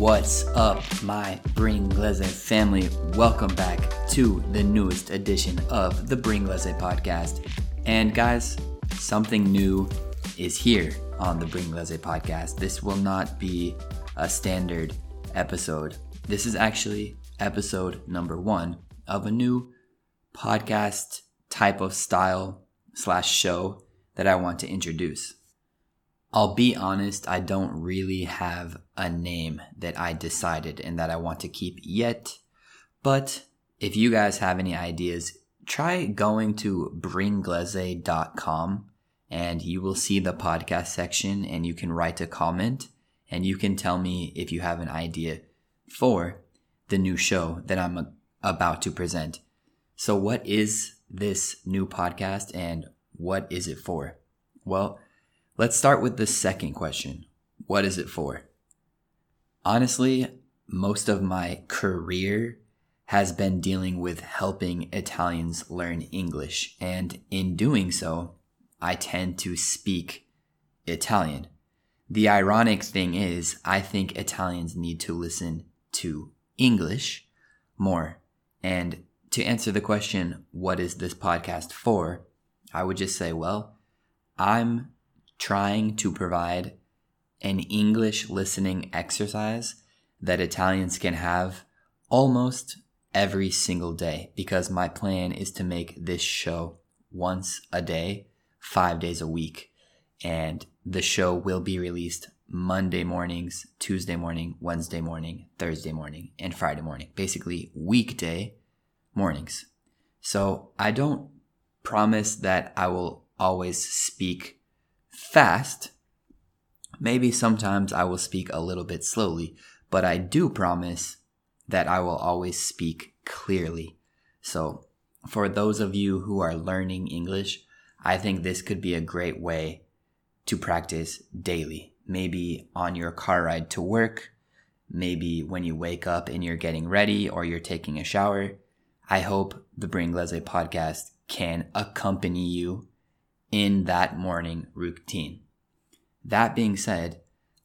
What's up, my Bring Bringlese family? Welcome back to the newest edition of the Bring Bringlese podcast. And guys, something new is here on the Bring Bringlese podcast. This will not be a standard episode. This is actually episode number one of a new podcast type of style slash show that I want to introduce. I'll be honest, I don't really have a name that I decided and that I want to keep yet. But if you guys have any ideas, try going to bringlese.com and you will see the podcast section and you can write a comment and you can tell me if you have an idea for the new show that I'm about to present. So, what is this new podcast and what is it for? Well, let's start with the second question What is it for? Honestly, most of my career has been dealing with helping Italians learn English, and in doing so, I tend to speak Italian. The ironic thing is, I think Italians need to listen to English more. And to answer the question, what is this podcast for? I would just say, well, I'm trying to provide an English listening exercise that Italians can have almost every single day because my plan is to make this show once a day, five days a week. And the show will be released Monday mornings, Tuesday morning, Wednesday morning, Thursday morning, and Friday morning. Basically, weekday mornings. So I don't promise that I will always speak fast. Maybe sometimes I will speak a little bit slowly, but I do promise that I will always speak clearly. So, for those of you who are learning English, I think this could be a great way to practice daily. Maybe on your car ride to work, maybe when you wake up and you're getting ready or you're taking a shower. I hope the Bringlese podcast can accompany you in that morning routine. That being said,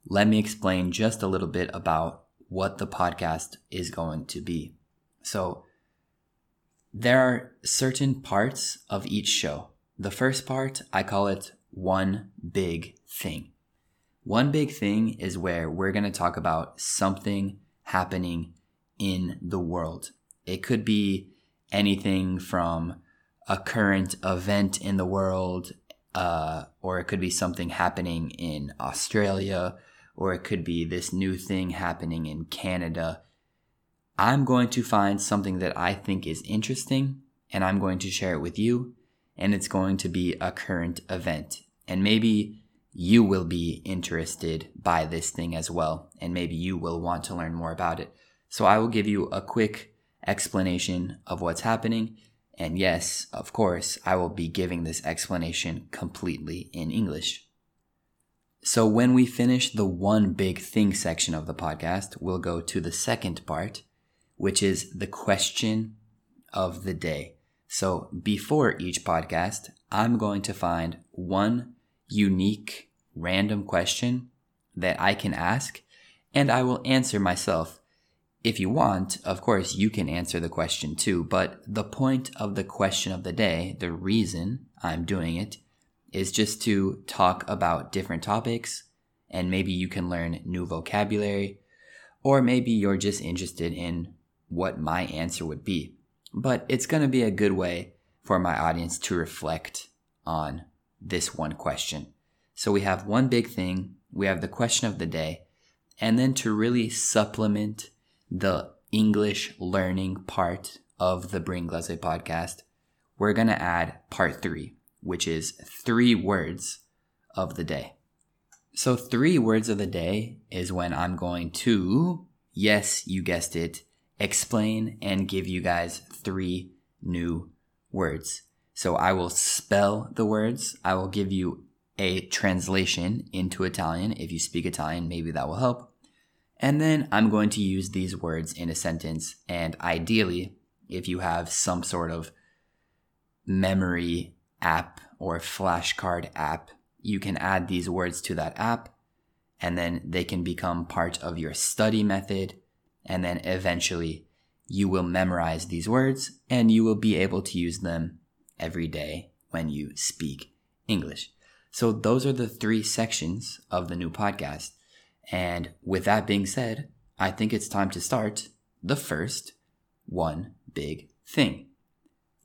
let me explain just a little bit about what the podcast is going to be. So, there are certain parts of each show. The first part, I call it one big thing. One big thing is where we're going to talk about something happening in the world. It could be anything from a current event in the world, uh, or it could be something happening in Australia, or it could be this new thing happening in Canada. I'm going to find something that I think is interesting and I'm going to share it with you, and it's going to be a current event. And maybe you will be interested by this thing as well, and maybe you will want to learn more about it. So I will give you a quick explanation of what's happening. And yes, of course, I will be giving this explanation completely in English. So when we finish the one big thing section of the podcast, we'll go to the second part, which is the question of the day. So before each podcast, I'm going to find one unique random question that I can ask and I will answer myself if you want, of course, you can answer the question too, but the point of the question of the day, the reason I'm doing it, is just to talk about different topics and maybe you can learn new vocabulary, or maybe you're just interested in what my answer would be. But it's going to be a good way for my audience to reflect on this one question. So we have one big thing, we have the question of the day, and then to really supplement the English learning part of the Bringlese podcast, we're going to add part three, which is three words of the day. So, three words of the day is when I'm going to, yes, you guessed it, explain and give you guys three new words. So, I will spell the words, I will give you a translation into Italian. If you speak Italian, maybe that will help. And then I'm going to use these words in a sentence. And ideally, if you have some sort of memory app or flashcard app, you can add these words to that app and then they can become part of your study method. And then eventually you will memorize these words and you will be able to use them every day when you speak English. So those are the three sections of the new podcast. And with that being said, I think it's time to start the first one big thing.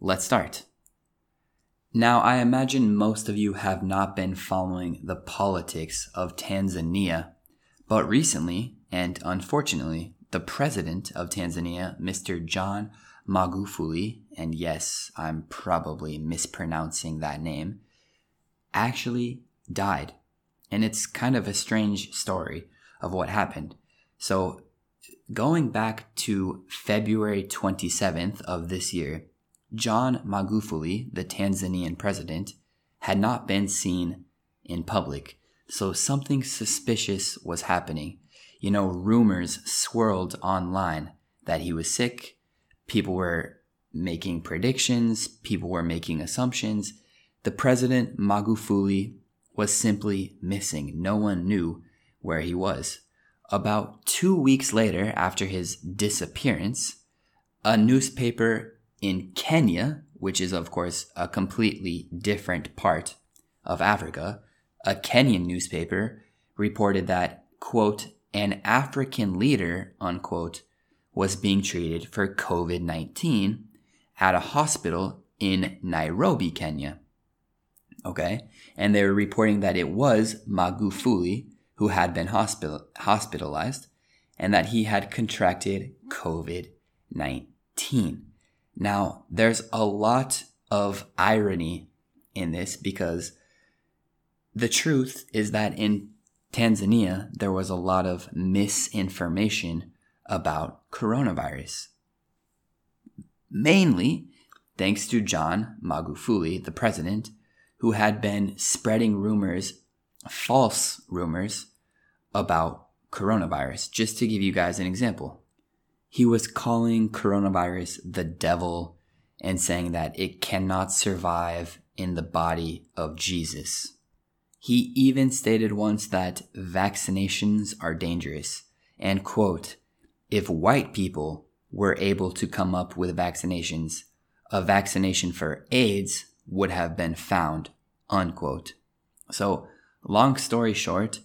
Let's start. Now, I imagine most of you have not been following the politics of Tanzania, but recently, and unfortunately, the president of Tanzania, Mr. John Magufuli, and yes, I'm probably mispronouncing that name, actually died. And it's kind of a strange story of what happened. So, going back to February 27th of this year, John Magufuli, the Tanzanian president, had not been seen in public, so something suspicious was happening. You know, rumors swirled online that he was sick. People were making predictions, people were making assumptions. The president, Magufuli, was simply missing. No one knew where he was. About two weeks later, after his disappearance, a newspaper in Kenya, which is, of course, a completely different part of Africa, a Kenyan newspaper reported that, quote, an African leader, unquote, was being treated for COVID 19 at a hospital in Nairobi, Kenya. Okay. And they were reporting that it was Magufuli who had been hospital- hospitalized and that he had contracted COVID 19. Now, there's a lot of irony in this because the truth is that in Tanzania, there was a lot of misinformation about coronavirus. Mainly thanks to John Magufuli, the president, who had been spreading rumors, false rumors, about coronavirus. Just to give you guys an example he was calling coronavirus the devil and saying that it cannot survive in the body of Jesus. He even stated once that vaccinations are dangerous and quote, if white people were able to come up with vaccinations, a vaccination for AIDS would have been found, unquote. So, long story short,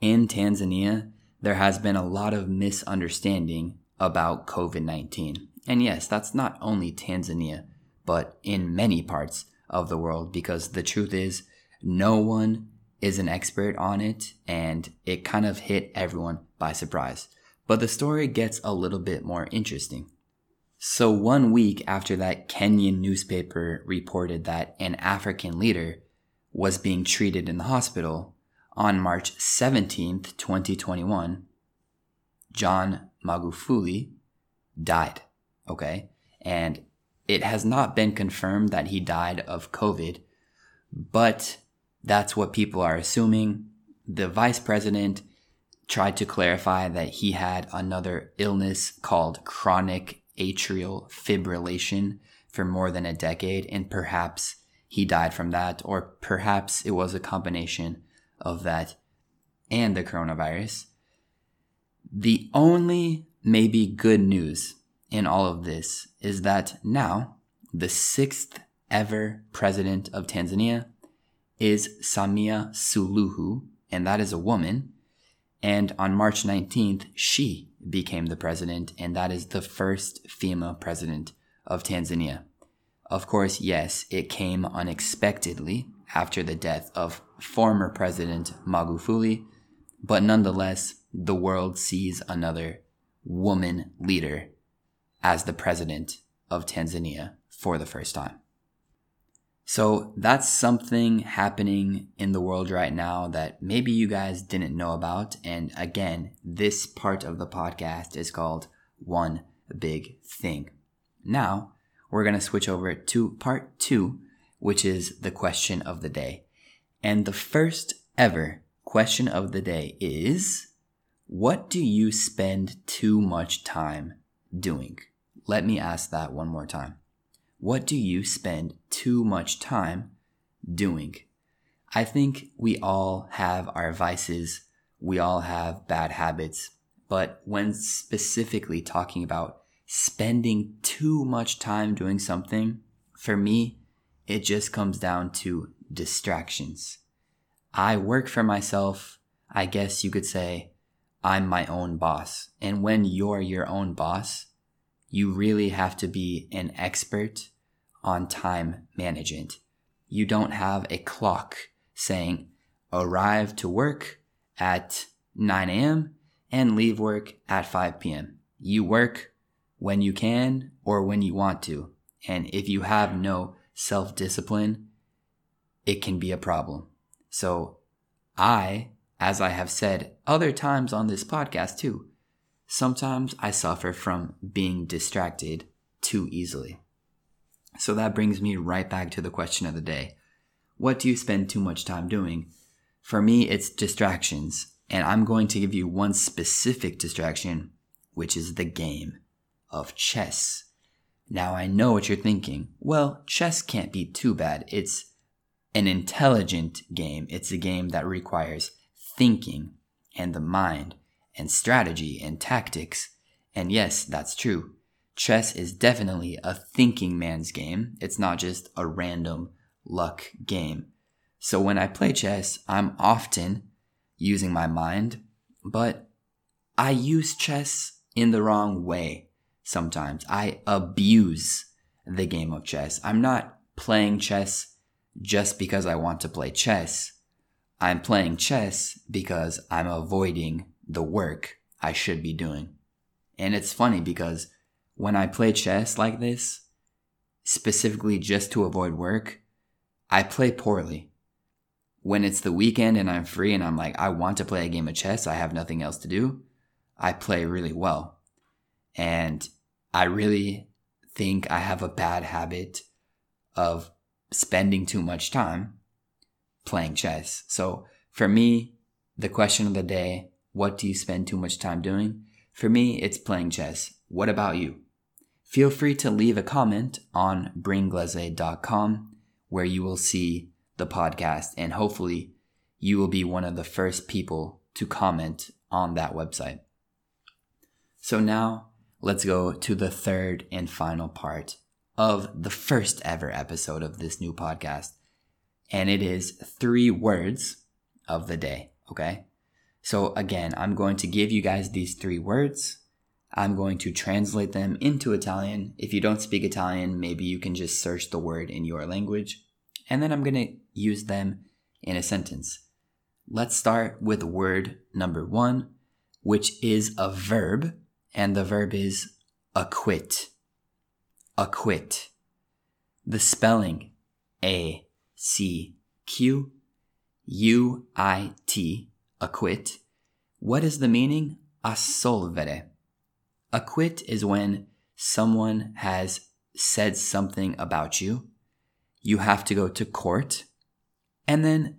in Tanzania, there has been a lot of misunderstanding about COVID 19. And yes, that's not only Tanzania, but in many parts of the world, because the truth is, no one is an expert on it, and it kind of hit everyone by surprise. But the story gets a little bit more interesting. So, one week after that Kenyan newspaper reported that an African leader was being treated in the hospital, on March 17th, 2021, John Magufuli died. Okay. And it has not been confirmed that he died of COVID, but that's what people are assuming. The vice president tried to clarify that he had another illness called chronic atrial fibrillation for more than a decade, and perhaps he died from that, or perhaps it was a combination of that and the coronavirus. The only maybe good news in all of this is that now the sixth ever president of Tanzania is Samia Suluhu, and that is a woman. And on March 19th, she became the president, and that is the first female president of Tanzania. Of course, yes, it came unexpectedly after the death of former President Magufuli, but nonetheless, the world sees another woman leader as the president of Tanzania for the first time. So that's something happening in the world right now that maybe you guys didn't know about. And again, this part of the podcast is called One Big Thing. Now, we're going to switch over to part two, which is the question of the day. And the first ever question of the day is what do you spend too much time doing? Let me ask that one more time. What do you spend too much time doing? I think we all have our vices we all have bad habits. But when specifically talking about spending too much time doing something, for me, it just comes down to distractions. I work for myself. I guess you could say I'm my own boss. And when you're your own boss, you really have to be an expert on time management. You don't have a clock saying arrive to work at 9 a.m. and leave work at 5 p.m. You work when you can or when you want to. And if you have no self discipline, it can be a problem. So I, as I have said other times on this podcast too, sometimes I suffer from being distracted too easily. So that brings me right back to the question of the day. What do you spend too much time doing? For me, it's distractions. And I'm going to give you one specific distraction, which is the game of chess. Now I know what you're thinking. Well, chess can't be too bad. It's an intelligent game. It's a game that requires thinking and the mind and strategy and tactics. And yes, that's true. Chess is definitely a thinking man's game. It's not just a random luck game. So when I play chess, I'm often using my mind, but I use chess in the wrong way sometimes. I abuse the game of chess. I'm not playing chess just because I want to play chess. I'm playing chess because I'm avoiding the work I should be doing. And it's funny because when I play chess like this, specifically just to avoid work, I play poorly. When it's the weekend and I'm free and I'm like, I want to play a game of chess, I have nothing else to do, I play really well. And I really think I have a bad habit of spending too much time playing chess. So for me, the question of the day, what do you spend too much time doing? For me, it's playing chess. What about you? Feel free to leave a comment on bringlese.com where you will see the podcast and hopefully you will be one of the first people to comment on that website. So now let's go to the third and final part of the first ever episode of this new podcast. And it is three words of the day. Okay. So again, I'm going to give you guys these three words. I'm going to translate them into Italian. If you don't speak Italian, maybe you can just search the word in your language. And then I'm going to use them in a sentence. Let's start with word number one, which is a verb and the verb is acquit. Acquit. The spelling A C Q U I T, acquit. What is the meaning? Assolvere. Acquit is when someone has said something about you. You have to go to court, and then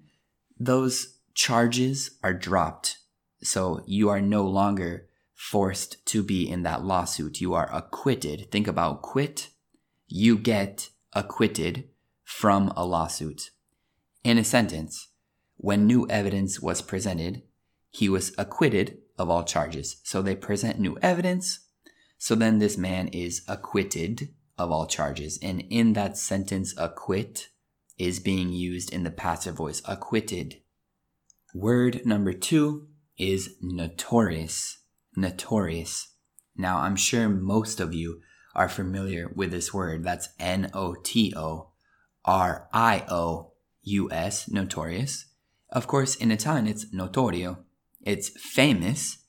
those charges are dropped. So you are no longer forced to be in that lawsuit. You are acquitted. Think about quit. You get acquitted from a lawsuit. In a sentence, when new evidence was presented, he was acquitted of all charges. So they present new evidence. So then this man is acquitted of all charges. And in that sentence, acquit is being used in the passive voice, acquitted. Word number two is notorious notorious. Now, I'm sure most of you are familiar with this word. That's N O T O R I O U S, notorious. Of course, in Italian, it's notorio. It's famous,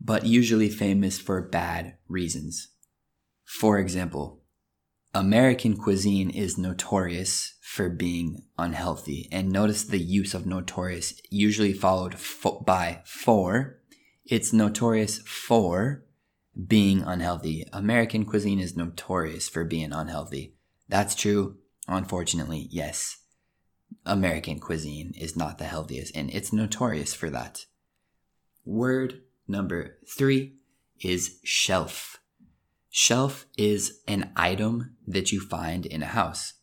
but usually famous for bad reasons. For example, American cuisine is notorious for being unhealthy. And notice the use of notorious, usually followed fo- by for it's notorious for being unhealthy. American cuisine is notorious for being unhealthy. That's true. Unfortunately, yes. American cuisine is not the healthiest, and it's notorious for that. Word number three is shelf. Shelf is an item that you find in a house.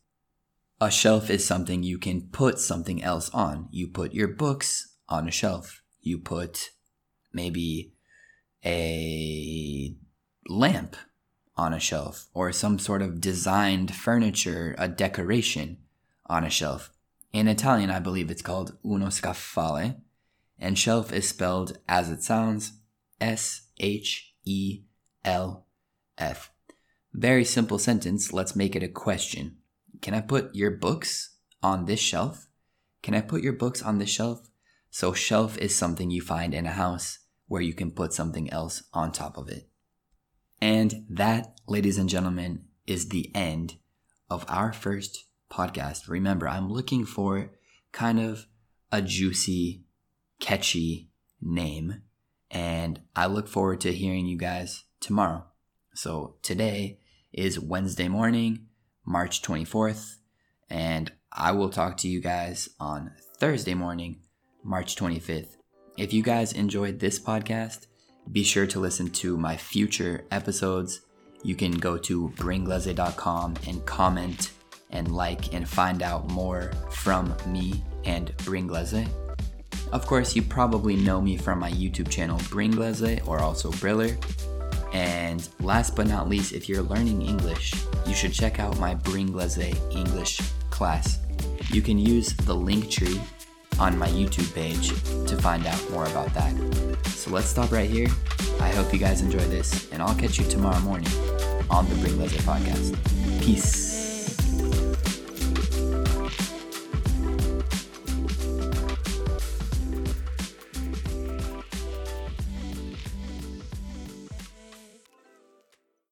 A shelf is something you can put something else on. You put your books on a shelf. you put maybe a lamp on a shelf or some sort of designed furniture, a decoration on a shelf. In Italian, I believe it's called uno scaffale, and shelf is spelled as it sounds S H E L F. Very simple sentence. Let's make it a question. Can I put your books on this shelf? Can I put your books on this shelf? So, shelf is something you find in a house where you can put something else on top of it. And that, ladies and gentlemen, is the end of our first podcast. Remember, I'm looking for kind of a juicy, catchy name. And I look forward to hearing you guys tomorrow. So today is Wednesday morning, March 24th. And I will talk to you guys on Thursday morning, March 25th. If you guys enjoyed this podcast, be sure to listen to my future episodes. You can go to bringlese.com and comment and like and find out more from me and Bringlese. Of course, you probably know me from my YouTube channel Bringlese or also Briller. And last but not least, if you're learning English, you should check out my Bringlese English class. You can use the link tree on my YouTube page to find out more about that. So let's stop right here. I hope you guys enjoy this, and I'll catch you tomorrow morning on the Bringlese podcast. Peace.